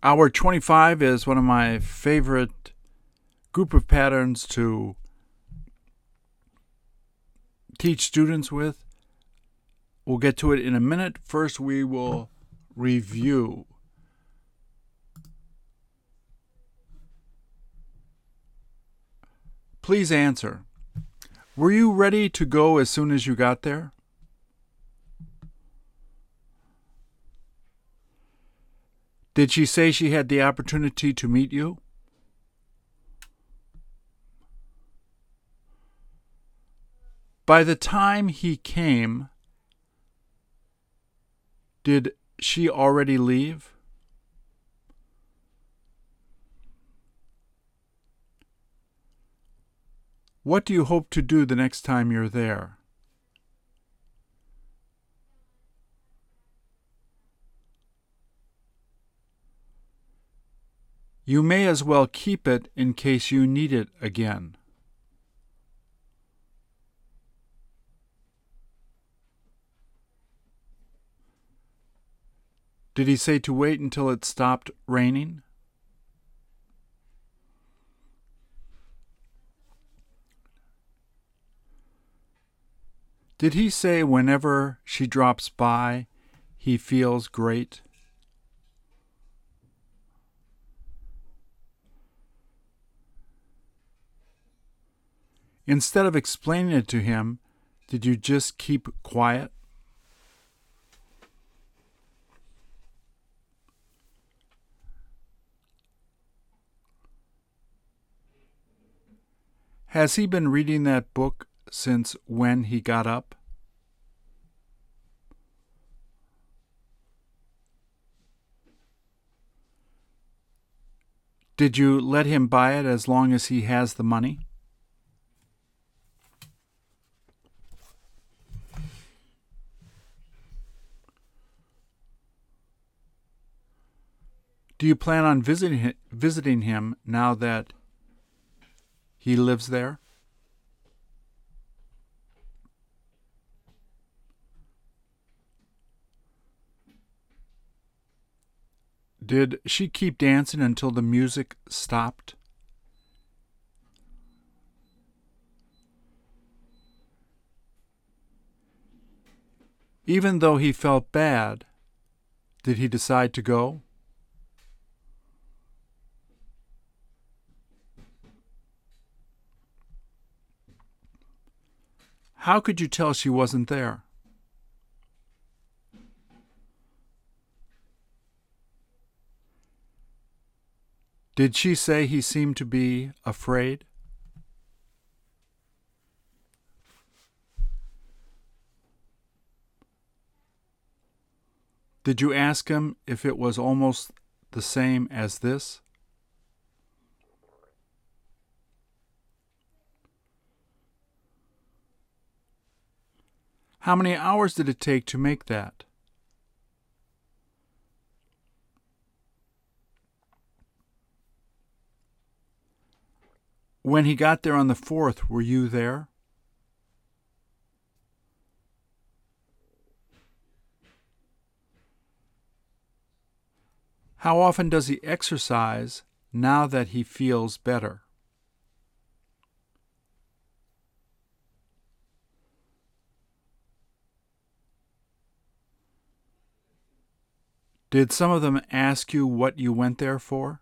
Hour 25 is one of my favorite group of patterns to teach students with. We'll get to it in a minute. First, we will review. Please answer. Were you ready to go as soon as you got there? Did she say she had the opportunity to meet you? By the time he came, did she already leave? What do you hope to do the next time you're there? You may as well keep it in case you need it again. Did he say to wait until it stopped raining? Did he say whenever she drops by, he feels great? Instead of explaining it to him, did you just keep quiet? Has he been reading that book since when he got up? Did you let him buy it as long as he has the money? Do you plan on visiting visiting him now that he lives there? Did she keep dancing until the music stopped? Even though he felt bad, did he decide to go? How could you tell she wasn't there? Did she say he seemed to be afraid? Did you ask him if it was almost the same as this? How many hours did it take to make that? When he got there on the 4th, were you there? How often does he exercise now that he feels better? Did some of them ask you what you went there for?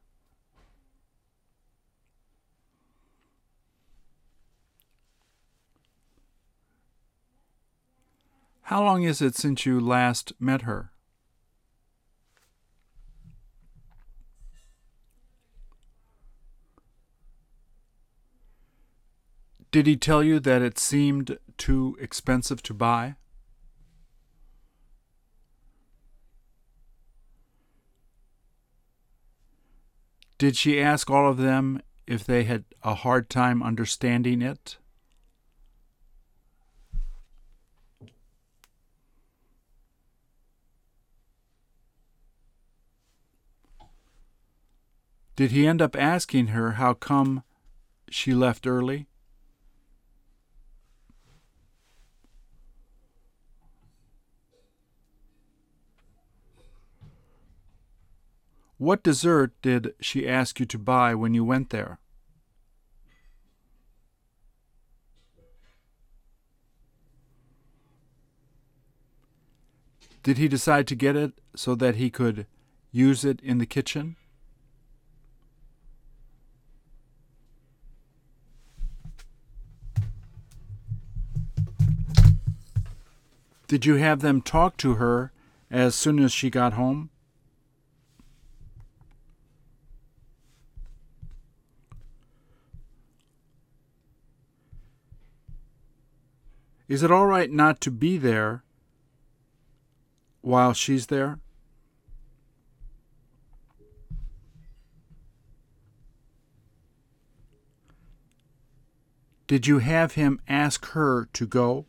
How long is it since you last met her? Did he tell you that it seemed too expensive to buy? Did she ask all of them if they had a hard time understanding it? Did he end up asking her how come she left early? What dessert did she ask you to buy when you went there? Did he decide to get it so that he could use it in the kitchen? Did you have them talk to her as soon as she got home? Is it all right not to be there while she's there? Did you have him ask her to go?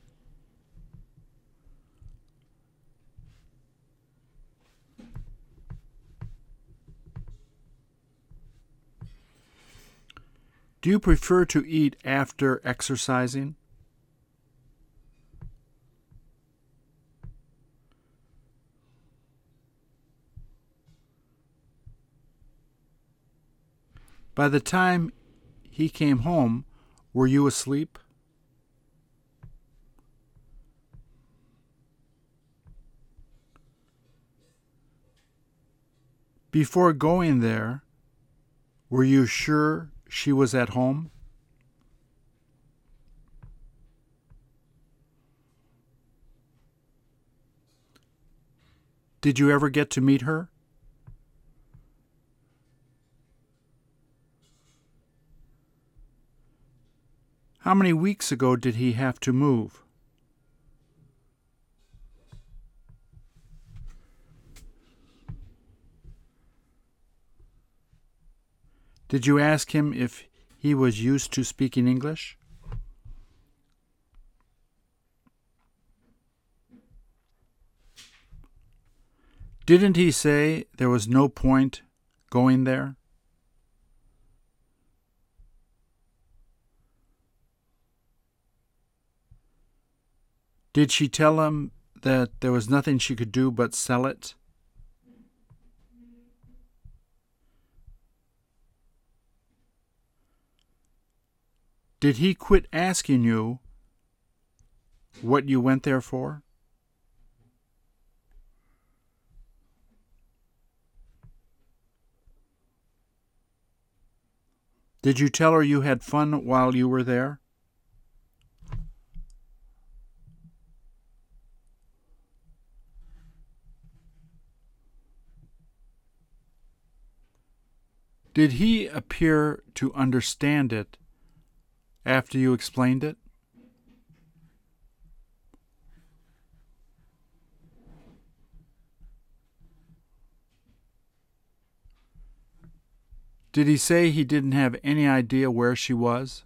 Do you prefer to eat after exercising? By the time he came home, were you asleep? Before going there, were you sure she was at home? Did you ever get to meet her? How many weeks ago did he have to move? Did you ask him if he was used to speaking English? Didn't he say there was no point going there? Did she tell him that there was nothing she could do but sell it? Did he quit asking you what you went there for? Did you tell her you had fun while you were there? Did he appear to understand it after you explained it? Did he say he didn't have any idea where she was?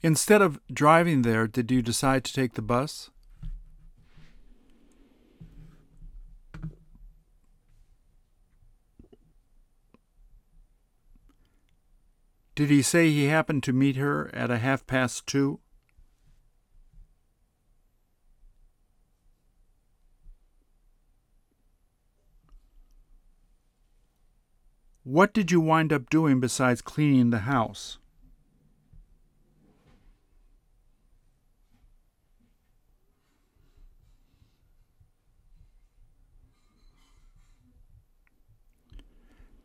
Instead of driving there, did you decide to take the bus? Did he say he happened to meet her at a half past two? What did you wind up doing besides cleaning the house?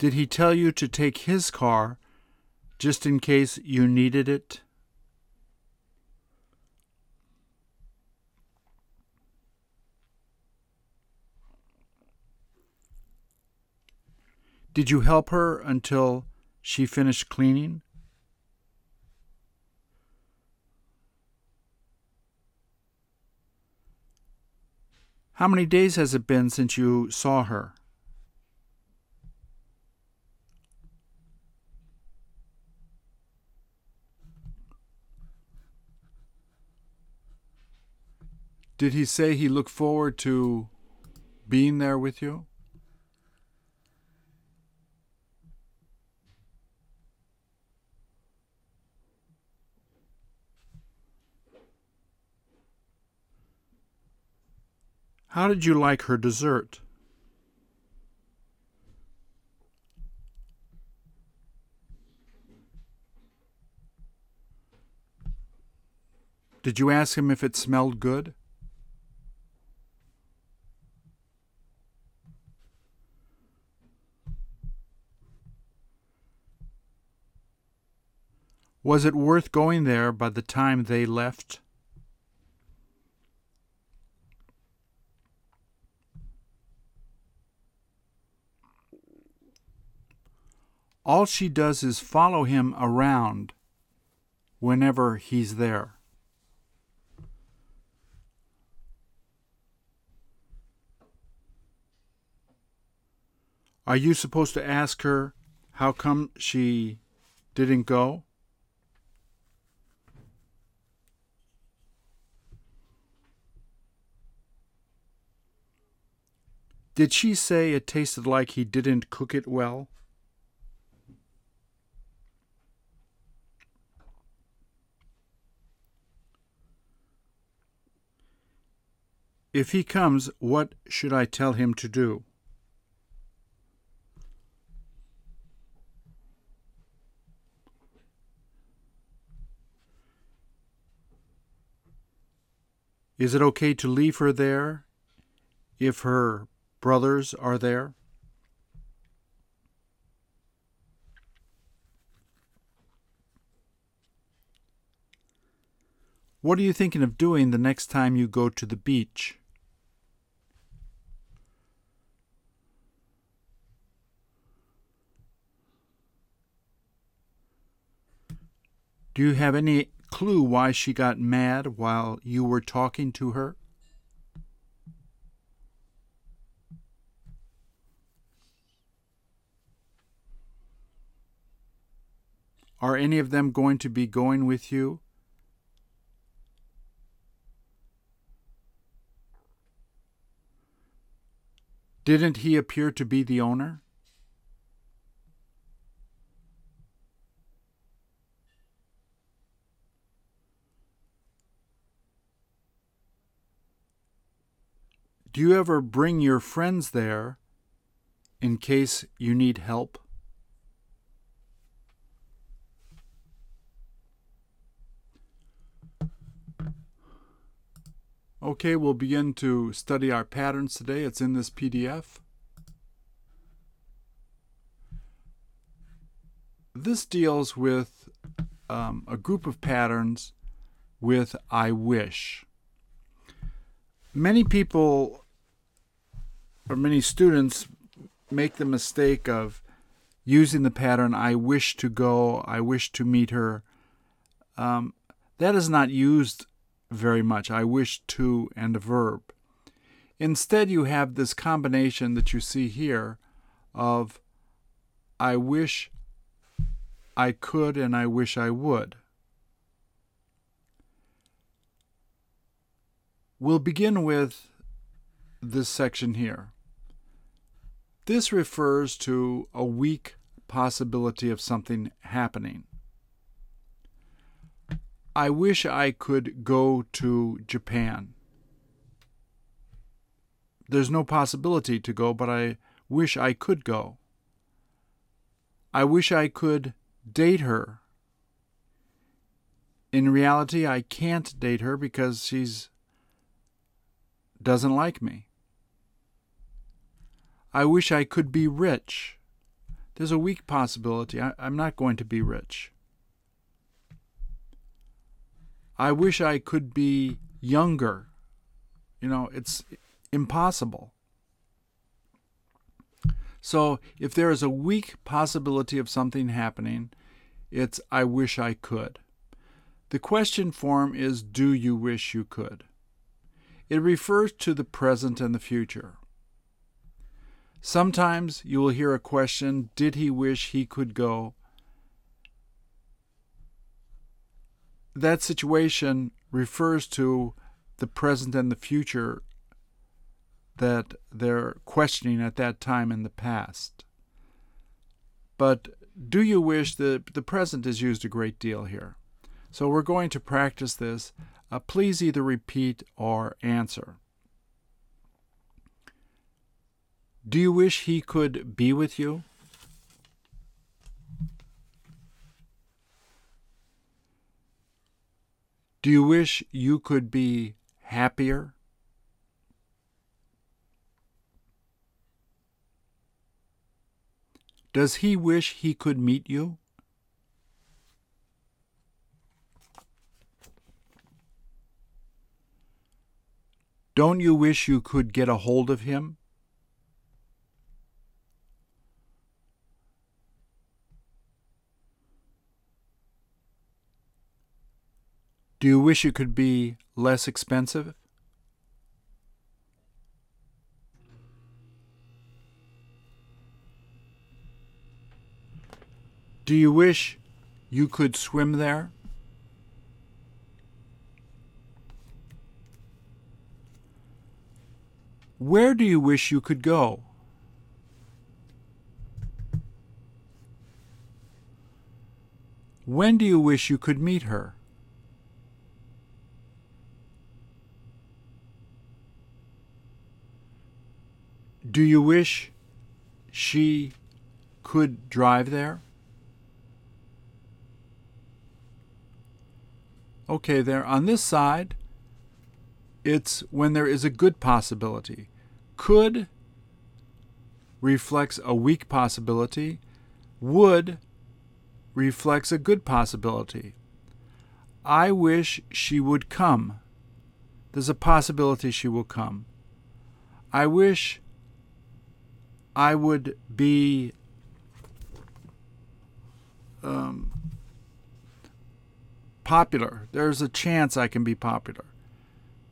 Did he tell you to take his car just in case you needed it? Did you help her until she finished cleaning? How many days has it been since you saw her? Did he say he looked forward to being there with you? How did you like her dessert? Did you ask him if it smelled good? Was it worth going there by the time they left? All she does is follow him around whenever he's there. Are you supposed to ask her how come she didn't go? Did she say it tasted like he didn't cook it well? If he comes, what should I tell him to do? Is it okay to leave her there if her brothers are there? What are you thinking of doing the next time you go to the beach? Do you have any clue why she got mad while you were talking to her? Are any of them going to be going with you? Didn't he appear to be the owner? Do you ever bring your friends there in case you need help? Okay, we'll begin to study our patterns today. It's in this PDF. This deals with um, a group of patterns with I wish. Many people or many students make the mistake of using the pattern I wish to go, I wish to meet her. Um, that is not used very much. I wish to and a verb. Instead, you have this combination that you see here of I wish I could and I wish I would. We'll begin with this section here. This refers to a weak possibility of something happening. I wish I could go to Japan. There's no possibility to go, but I wish I could go. I wish I could date her. In reality, I can't date her because she's doesn't like me. I wish I could be rich. There's a weak possibility. I, am not going to be rich. I wish I could be younger. You know, it's impossible. So if there is a weak possibility of something happening, it's I wish I could. The question form is do you wish you could? It refers to the present and the future. Sometimes you will hear a question Did he wish he could go? That situation refers to the present and the future that they're questioning at that time in the past. But do you wish that the present is used a great deal here? So we're going to practice this. Uh, please either repeat or answer. Do you wish he could be with you? Do you wish you could be happier? Does he wish he could meet you? Don't you wish you could get a hold of him? Do you wish it could be less expensive? Do you wish you could swim there? Where do you wish you could go? When do you wish you could meet her? Do you wish she could drive there? Okay, there on this side, it's when there is a good possibility. Could reflects a weak possibility. Would reflects a good possibility. I wish she would come. There's a possibility she will come. I wish I would be um, popular. There's a chance I can be popular.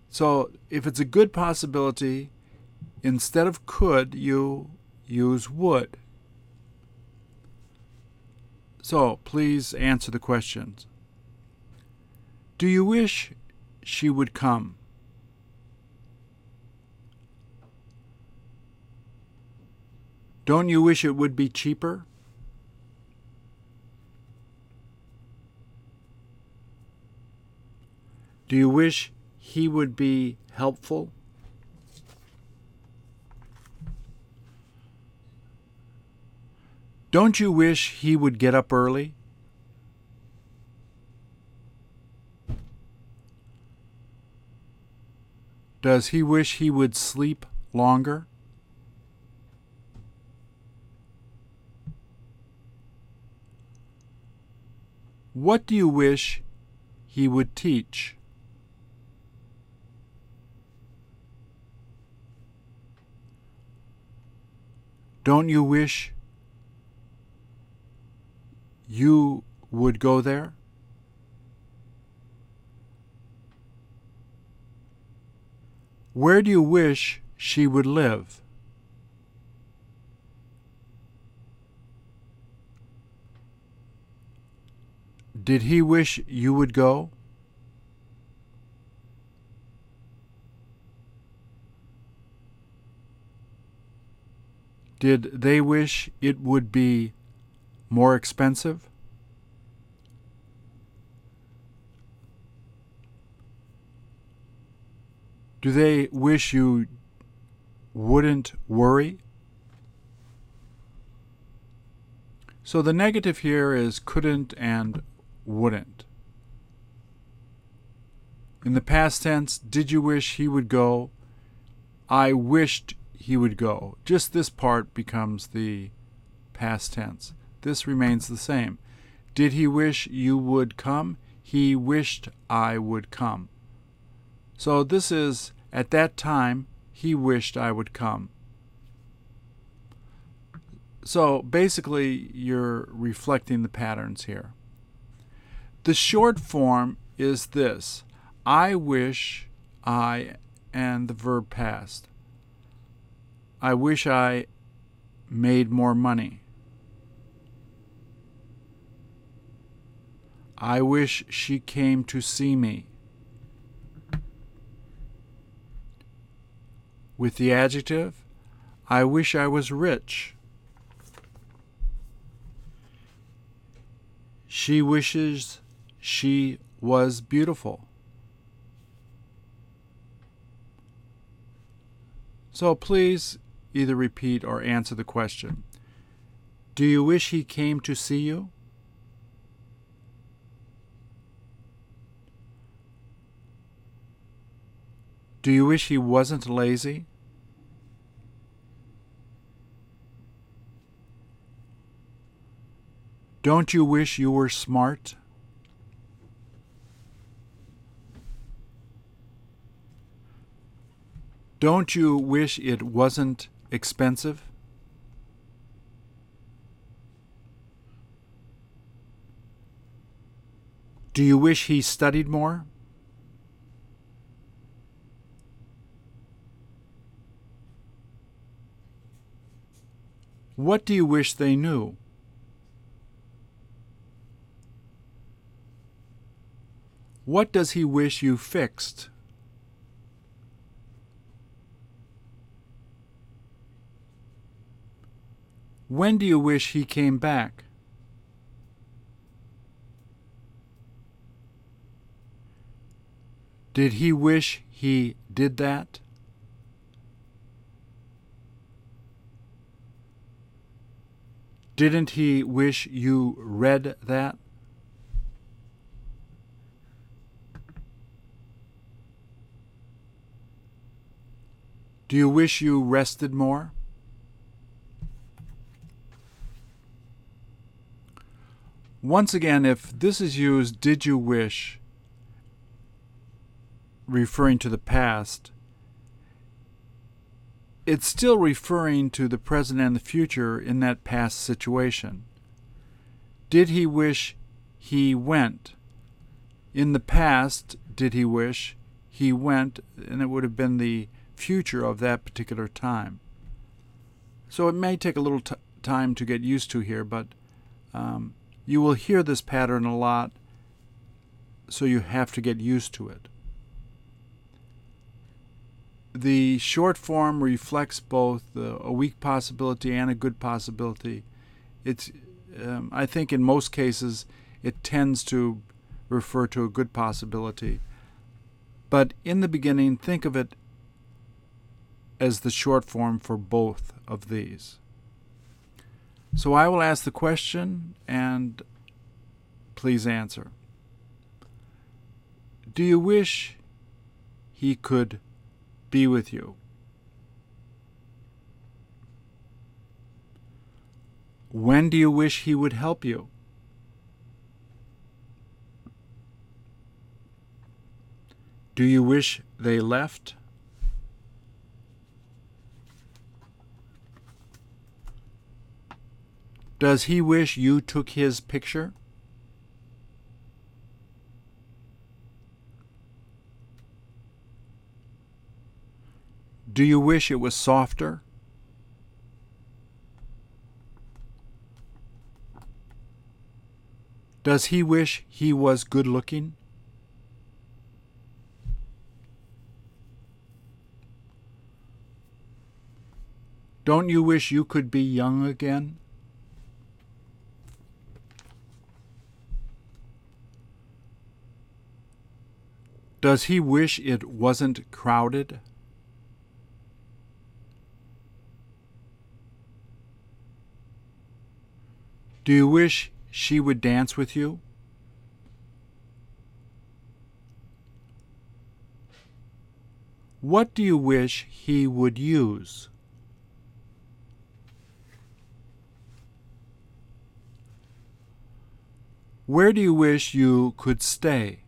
So if it's a good possibility, instead of could, you use would. So please answer the questions. Do you wish she would come? Don't you wish it would be cheaper? Do you wish he would be helpful? Don't you wish he would get up early? Does he wish he would sleep longer? What do you wish he would teach? Don't you wish you would go there? Where do you wish she would live? Did he wish you would go? Did they wish it would be more expensive? Do they wish you wouldn't worry? So the negative here is couldn't and wouldn't. In the past tense, did you wish he would go? I wished he would go. Just this part becomes the past tense. This remains the same. Did he wish you would come? He wished I would come. So this is, at that time, he wished I would come. So basically, you're reflecting the patterns here. The short form is this I wish I and the verb past. I wish I made more money. I wish she came to see me. With the adjective, I wish I was rich. She wishes she was beautiful. So please either repeat or answer the question. Do you wish he came to see you? Do you wish he wasn't lazy? Don't you wish you were smart? Don't you wish it wasn't expensive? Do you wish he studied more? What do you wish they knew? What does he wish you fixed? When do you wish he came back? Did he wish he did that? Didn't he wish you read that? Do you wish you rested more? Once again, if this is used, did you wish, referring to the past, it's still referring to the present and the future in that past situation. Did he wish he went? In the past, did he wish he went? And it would have been the future of that particular time. So it may take a little t- time to get used to here, but um, you will hear this pattern a lot, so you have to get used to it. The short form reflects both a weak possibility and a good possibility. It's, um, I think, in most cases, it tends to refer to a good possibility. But in the beginning, think of it as the short form for both of these. So I will ask the question and please answer. Do you wish he could be with you? When do you wish he would help you? Do you wish they left? Does he wish you took his picture? Do you wish it was softer? Does he wish he was good looking? Don't you wish you could be young again? Does he wish it wasn't crowded? Do you wish she would dance with you? What do you wish he would use? Where do you wish you could stay?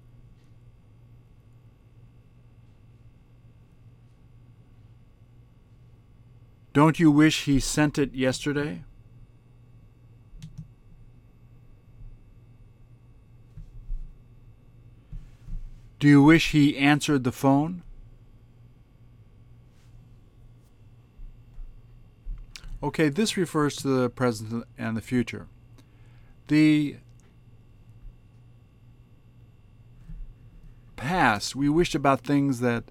Don't you wish he sent it yesterday? Do you wish he answered the phone? Okay, this refers to the present and the future. The past, we wish about things that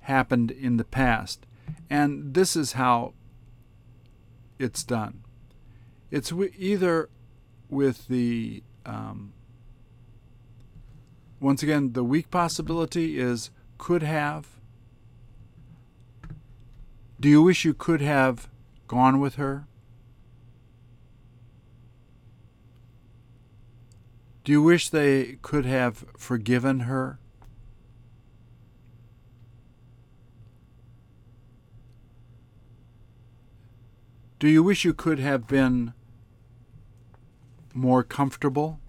happened in the past. And this is how it's done. It's either with the, um, once again, the weak possibility is could have. Do you wish you could have gone with her? Do you wish they could have forgiven her? Do you wish you could have been more comfortable?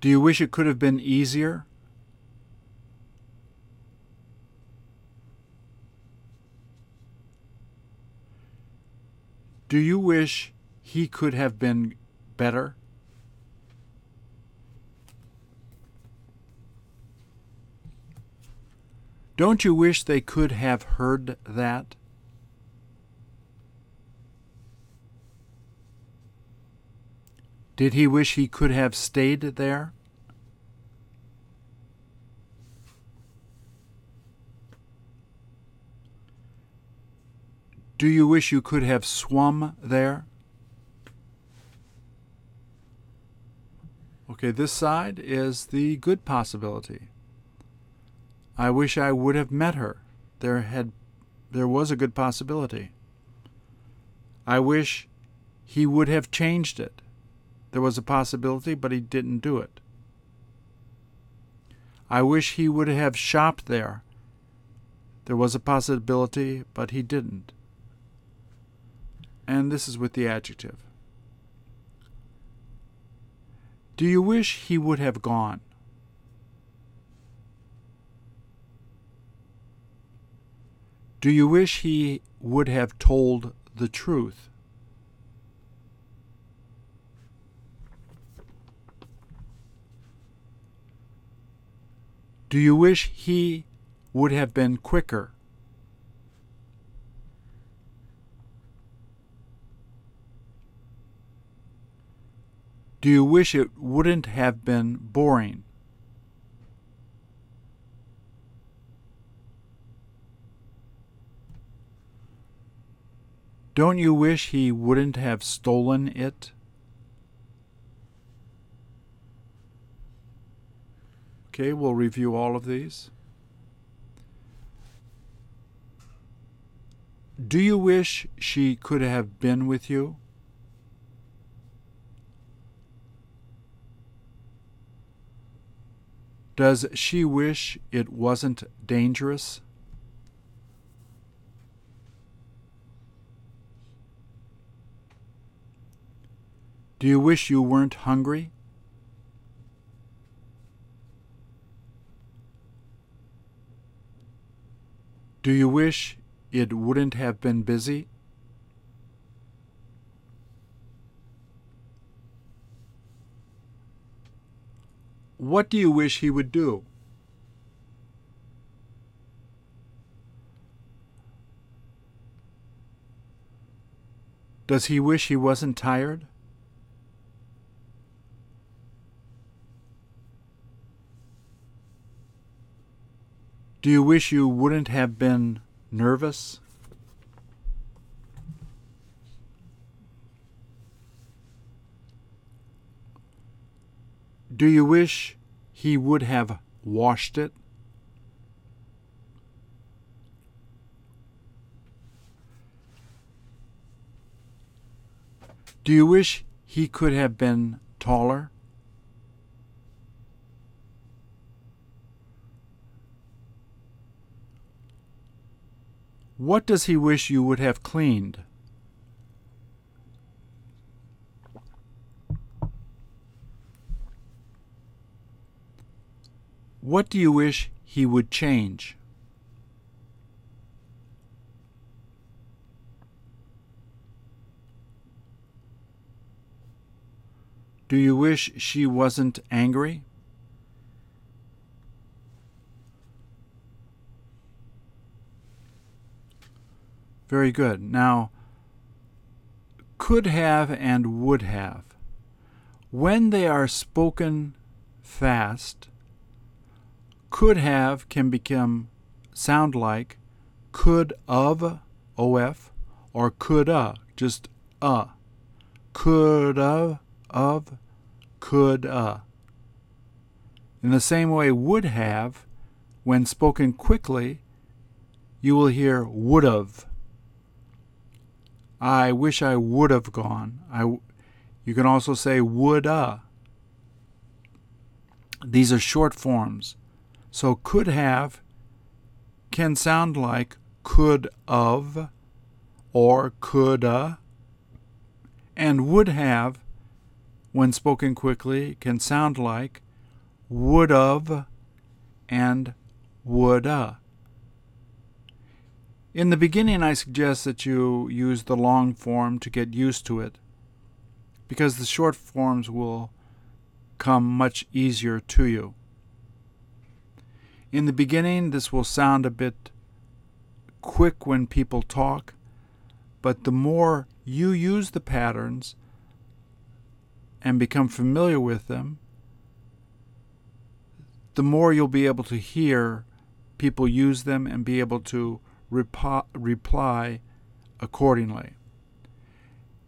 Do you wish it could have been easier? Do you wish he could have been better? Don't you wish they could have heard that? Did he wish he could have stayed there? Do you wish you could have swum there? Okay, this side is the good possibility. I wish I would have met her. There had there was a good possibility. I wish he would have changed it. There was a possibility, but he didn't do it. I wish he would have shopped there. There was a possibility, but he didn't. And this is with the adjective. Do you wish he would have gone? Do you wish he would have told the truth? Do you wish he would have been quicker? Do you wish it wouldn't have been boring? Don't you wish he wouldn't have stolen it? Okay, we'll review all of these. Do you wish she could have been with you? Does she wish it wasn't dangerous? Do you wish you weren't hungry? Do you wish it wouldn't have been busy? What do you wish he would do? Does he wish he wasn't tired? Do you wish you wouldn't have been nervous? Do you wish he would have washed it? Do you wish he could have been taller? What does he wish you would have cleaned? What do you wish he would change? Do you wish she wasn't angry? Very good. Now, could have and would have. When they are spoken fast, could have can become sound like could of of or coulda just uh could of of could uh in the same way would have When spoken quickly, you will hear would've. I wish I would have gone. I, you can also say woulda. These are short forms. So could have can sound like could of or coulda, and would have, when spoken quickly, can sound like would of and woulda. In the beginning, I suggest that you use the long form to get used to it, because the short forms will come much easier to you. In the beginning, this will sound a bit quick when people talk, but the more you use the patterns and become familiar with them, the more you'll be able to hear people use them and be able to repo- reply accordingly.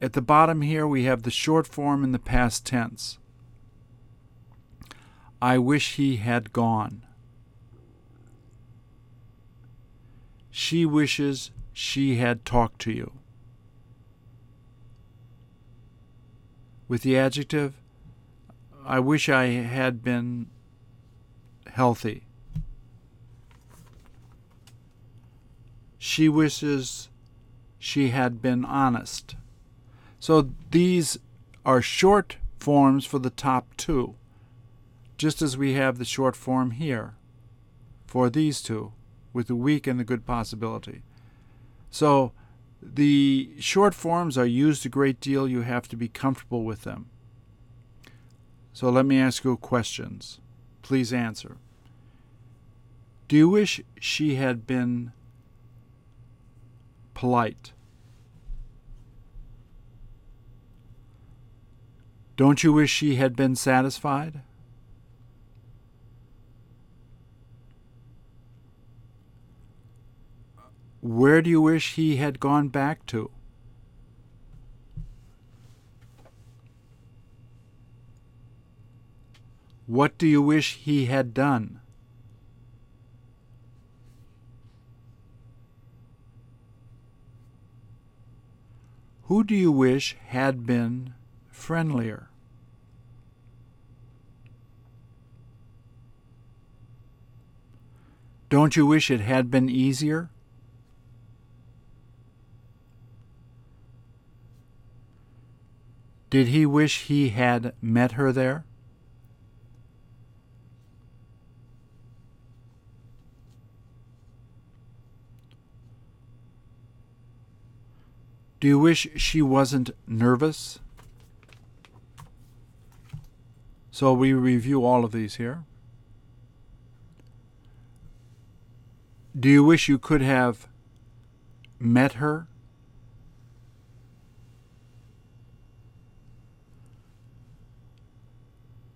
At the bottom here, we have the short form in the past tense. I wish he had gone. She wishes she had talked to you. With the adjective, I wish I had been healthy. She wishes she had been honest. So these are short forms for the top two, just as we have the short form here for these two with the weak and the good possibility. So the short forms are used a great deal. You have to be comfortable with them. So let me ask you questions. Please answer. Do you wish she had been polite? Don't you wish she had been satisfied? Where do you wish he had gone back to? What do you wish he had done? Who do you wish had been friendlier? Don't you wish it had been easier? Did he wish he had met her there? Do you wish she wasn't nervous? So we review all of these here. Do you wish you could have met her?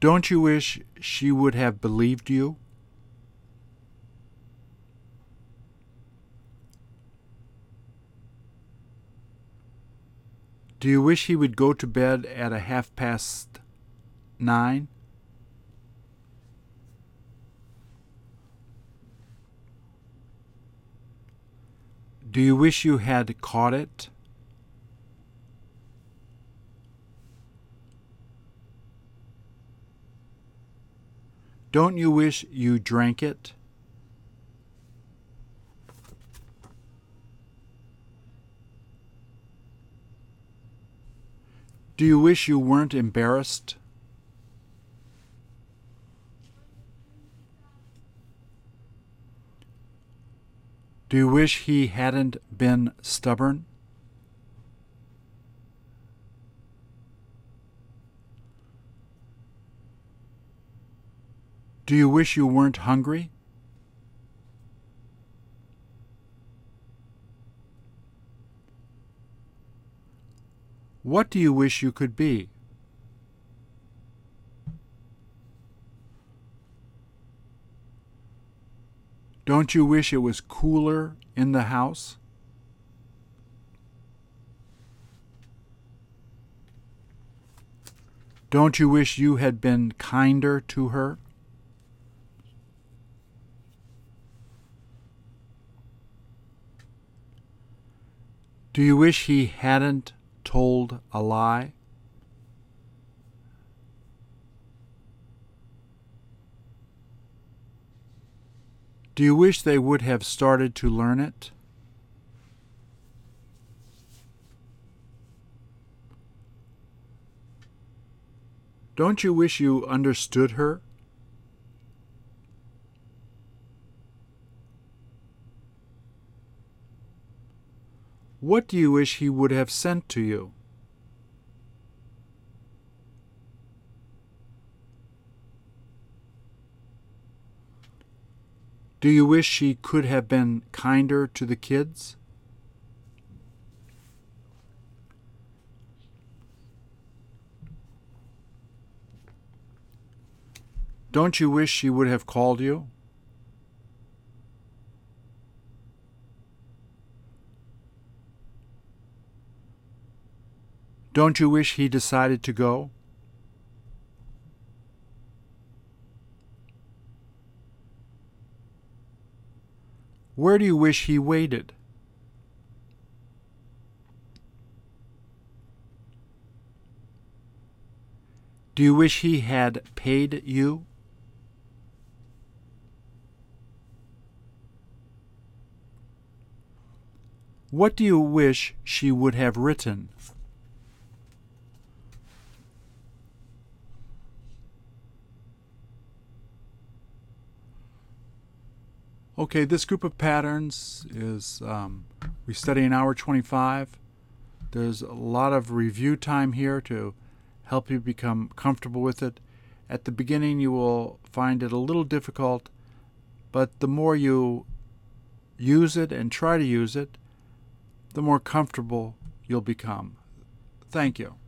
Don't you wish she would have believed you? Do you wish he would go to bed at a half past nine? Do you wish you had caught it? Don't you wish you drank it? Do you wish you weren't embarrassed? Do you wish he hadn't been stubborn? Do you wish you weren't hungry? What do you wish you could be? Don't you wish it was cooler in the house? Don't you wish you had been kinder to her? Do you wish he hadn't told a lie? Do you wish they would have started to learn it? Don't you wish you understood her? What do you wish he would have sent to you? Do you wish she could have been kinder to the kids? Don't you wish she would have called you? Don't you wish he decided to go? Where do you wish he waited? Do you wish he had paid you? What do you wish she would have written? Okay, this group of patterns is um, we study an hour 25. There's a lot of review time here to help you become comfortable with it. At the beginning, you will find it a little difficult, but the more you use it and try to use it, the more comfortable you'll become. Thank you.